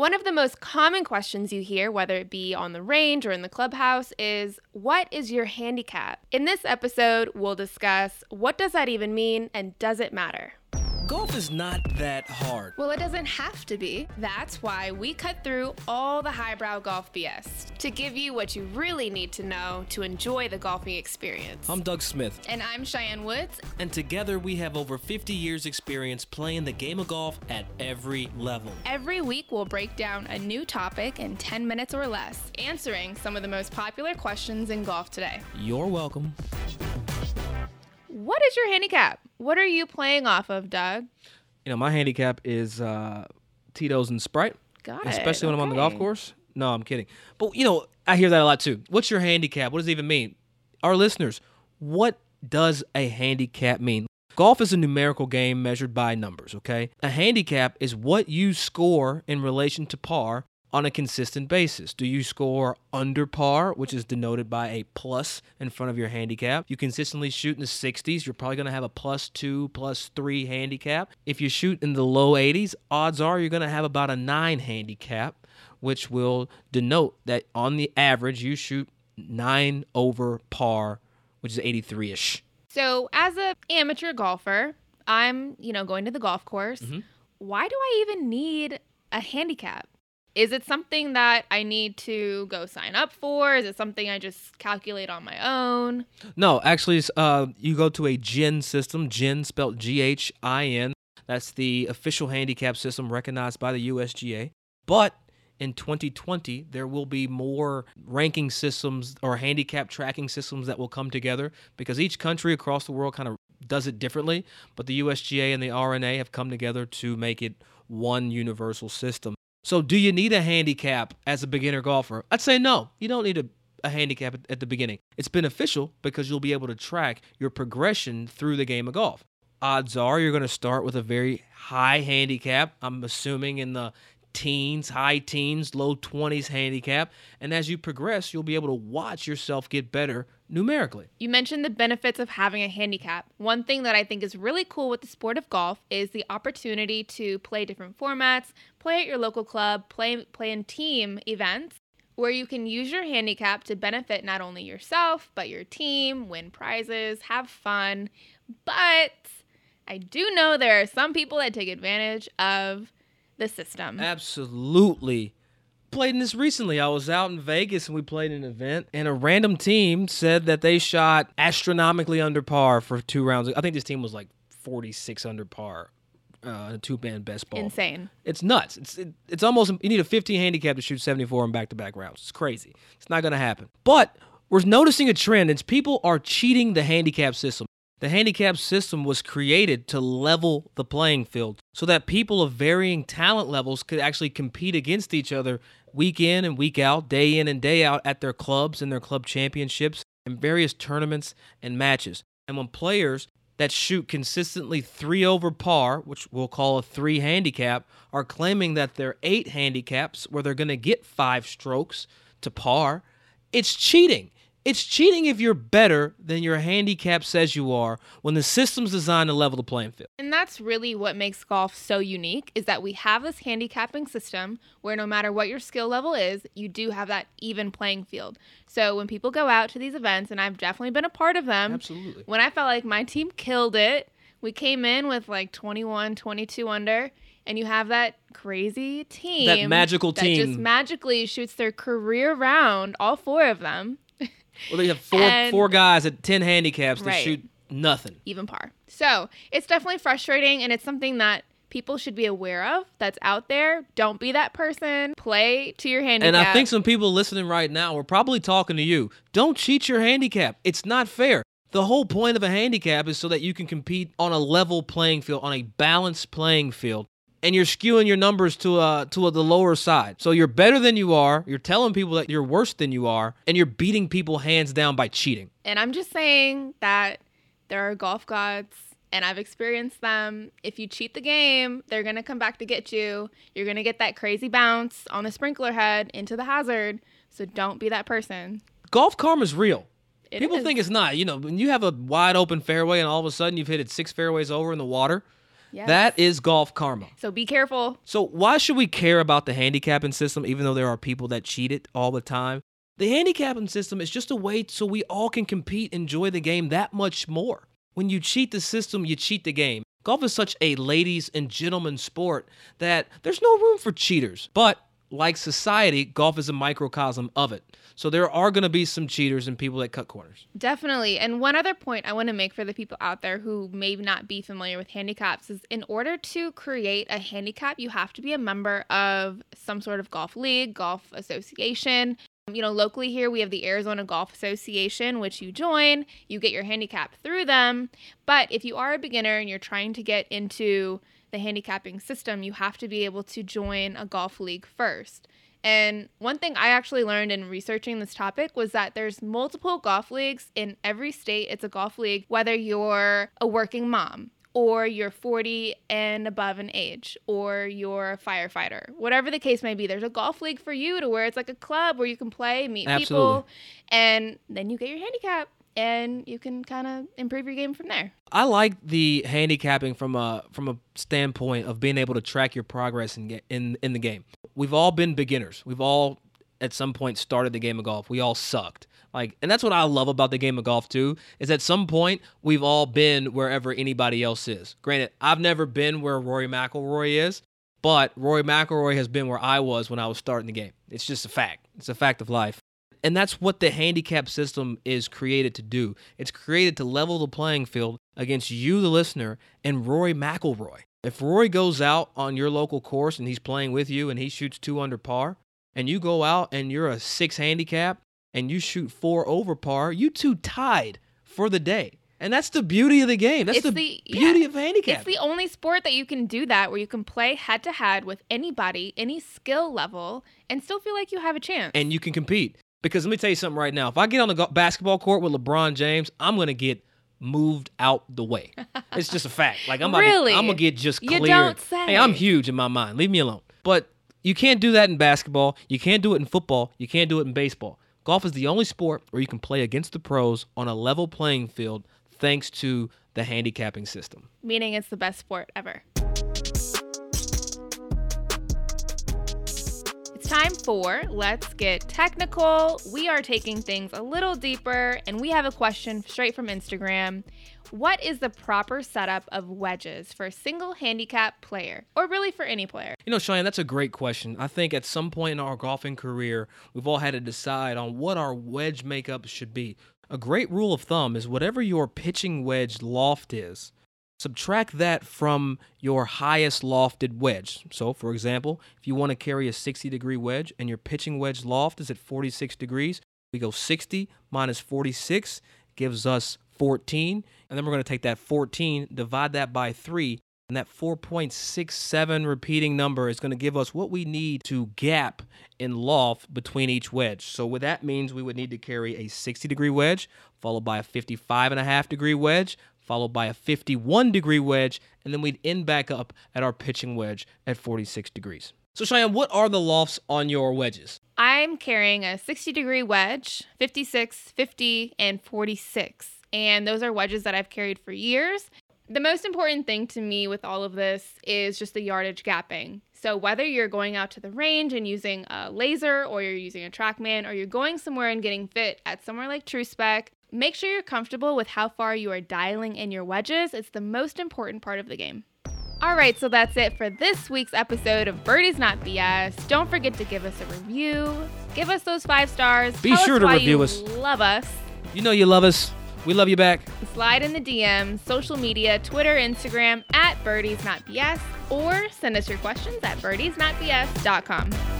One of the most common questions you hear, whether it be on the range or in the clubhouse, is what is your handicap? In this episode, we'll discuss what does that even mean and does it matter? Golf is not that hard. Well, it doesn't have to be. That's why we cut through all the highbrow golf BS to give you what you really need to know to enjoy the golfing experience. I'm Doug Smith. And I'm Cheyenne Woods. And together we have over 50 years' experience playing the game of golf at every level. Every week we'll break down a new topic in 10 minutes or less, answering some of the most popular questions in golf today. You're welcome. What is your handicap? What are you playing off of, Doug? You know, my handicap is uh, Tito's and Sprite. Got especially it. Especially when I'm on the golf course. No, I'm kidding. But, you know, I hear that a lot too. What's your handicap? What does it even mean? Our listeners, what does a handicap mean? Golf is a numerical game measured by numbers, okay? A handicap is what you score in relation to par on a consistent basis. Do you score under par, which is denoted by a plus in front of your handicap? You consistently shoot in the 60s, you're probably going to have a plus 2, plus 3 handicap. If you shoot in the low 80s, odds are you're going to have about a 9 handicap, which will denote that on the average you shoot 9 over par, which is 83ish. So, as an amateur golfer, I'm, you know, going to the golf course. Mhm. Why do I even need a handicap? Is it something that I need to go sign up for? Is it something I just calculate on my own? No, actually, uh, you go to a GHIN system, GHIN spelled G H I N. That's the official handicap system recognized by the USGA. But in 2020, there will be more ranking systems or handicap tracking systems that will come together because each country across the world kind of does it differently. But the USGA and the R&A have come together to make it one universal system. So, do you need a handicap as a beginner golfer? I'd say no. You don't need a, a handicap at, at the beginning. It's beneficial because you'll be able to track your progression through the game of golf. Odds are you're going to start with a very high handicap. I'm assuming in the teens, high teens, low 20s handicap. And as you progress, you'll be able to watch yourself get better numerically. You mentioned the benefits of having a handicap. One thing that I think is really cool with the sport of golf is the opportunity to play different formats, play at your local club, play play in team events where you can use your handicap to benefit not only yourself, but your team, win prizes, have fun. But I do know there are some people that take advantage of the system. Absolutely. Played in this recently. I was out in Vegas and we played an event, and a random team said that they shot astronomically under par for two rounds. I think this team was like 46 under par, uh, a two band best ball. Insane. It's nuts. It's it, it's almost you need a 15 handicap to shoot 74 in back to back rounds. It's crazy. It's not going to happen. But we're noticing a trend. It's people are cheating the handicap system. The handicap system was created to level the playing field so that people of varying talent levels could actually compete against each other week in and week out, day in and day out at their clubs and their club championships and various tournaments and matches. And when players that shoot consistently three over par, which we'll call a three handicap, are claiming that they're eight handicaps where they're going to get five strokes to par, it's cheating. It's cheating if you're better than your handicap says you are when the system's designed to level the playing field. And that's really what makes golf so unique is that we have this handicapping system where no matter what your skill level is, you do have that even playing field. So when people go out to these events, and I've definitely been a part of them, Absolutely. when I felt like my team killed it, we came in with like 21, 22 under, and you have that crazy team. That magical team, that just magically shoots their career round, all four of them, Well, they have four And- four guys at ten handicaps that Right. shoot nothing. even par. So it's definitely frustrating, and it's something that people should be aware of that's out there. Don't be that person. Play to your handicap. And I think some people listening right now are probably talking to you. Don't cheat your handicap. It's not fair. The whole point of a handicap is so that you can compete on a level playing field, on a balanced playing field. And you're skewing your numbers to uh to uh the lower side. So you're better than you are. You're telling people that you're worse than you are, and you're beating people hands down by cheating. And I'm just saying that there are golf gods, and I've experienced them. If you cheat the game, they're going to come back to get you. You're going to get that crazy bounce on the sprinkler head into the hazard. So don't be that person. Golf karma's real. It People is. think it's not. You know, when you have a wide open fairway and all of a sudden you've hit it six fairways over in the water, Yes. That is golf karma. So be careful. So why should we care about the handicapping system even though there are people that cheat it all the time? The handicapping system is just a way so we all can compete, enjoy the game that much more. When you cheat the system, you cheat the game. Golf is such a ladies and gentlemen sport that there's no room for cheaters. But like society, golf is a microcosm of it. So there are going to be some cheaters and people that cut corners. Definitely. And one other point I want to make for the people out there who may not be familiar with handicaps is in order to create a handicap, you have to be a member of some sort of golf league, golf association. You know, locally here we have the Arizona Golf Association, which you join, you get your handicap through them. But if you are a beginner and you're trying to get into the handicapping system, you have to be able to join a golf league first. And one thing I actually learned in researching this topic was that there's multiple golf leagues in every state. It's a golf league, whether you're a working mom or you're 40 and above in age, or you're a firefighter, whatever the case may be, there's a golf league for you to where it's like a club where you can play, meet Absolutely. people, and then you get your handicap and you can kind of improve your game from there. I like the handicapping from a from a standpoint of being able to track your progress in in in the game. We've all been beginners. We've all at some point started the game of golf. We all sucked. Like, and that's what I love about the game of golf too. Is at some point we've all been wherever anybody else is. Granted, I've never been where Rory McIlroy is, but Rory McIlroy has been where I was when I was starting the game. It's just a fact. It's a fact of life. And that's what the handicap system is created to do. It's created to level the playing field against you, the listener, and Rory McIlroy. If Rory goes out on your local course and he's playing with you and he shoots two under par, and you go out and you're a six handicap and you shoot four over par, you two tied for the day. And that's the beauty of the game. That's the, the- beauty yeah. of handicap. It's the only sport that you can do that where you can play head to head with anybody, any skill level, and still feel like you have a chance. and you can compete. Because let me tell you something right now. If I get on the basketball court with LeBron James, I'm gonna get moved out the way. it's just a fact. Like I'm Really? to, I'm gonna get just You don't say. Hey, I'm huge in my mind. Leave me alone. But you can't do that in basketball. You can't do it in football. You can't do it in baseball. Golf is the only sport where you can play against the pros on a level playing field thanks to the handicapping system. meaning it's the best sport ever. Time for Let's Get Technical. We are taking things a little deeper, and we have a question straight from Instagram. What is the proper setup of wedges for a single handicap player, or really for any player? You know, Cheyenne, that's a great question. I think at some point in our golfing career, we've all had to decide on what our wedge makeup should be. A great rule of thumb is whatever your pitching wedge loft is, subtract that from your highest lofted wedge. So, for example, if you want to carry a 60 degree wedge and your pitching wedge loft is at 46 degrees, we go 60 minus 46 gives us 14. And then we're going to take that 14, divide that by 3, and that 4.67 repeating number is going to give us what we need to gap in loft between each wedge. So what that means we would need to carry a 60 degree wedge, followed by a 55 and a half degree wedge, followed by a 51 degree wedge, and then we'd end back up at our pitching wedge at 46 degrees. So Cheyenne, what are the lofts on your wedges? I'm carrying a 60 degree wedge, 56, 50, and 46. And those are wedges that I've carried for years. The most important thing to me with all of this is just the yardage gapping. So, whether you're going out to the range and using a laser, or you're using a Trackman, or you're going somewhere and getting fit at somewhere like TrueSpec, make sure you're comfortable with how far you are dialing in your wedges. It's the most important part of the game. All right, so that's it for this week's episode of Birdies Not BS. Don't forget to give us a review. Give us those five stars. Be Tell sure to review us. Love us. You know you love us. We love you back. Slide in the DMs, social media, Twitter, Instagram at Birdies Not BS, or send us your questions at birdiesnotbs.com.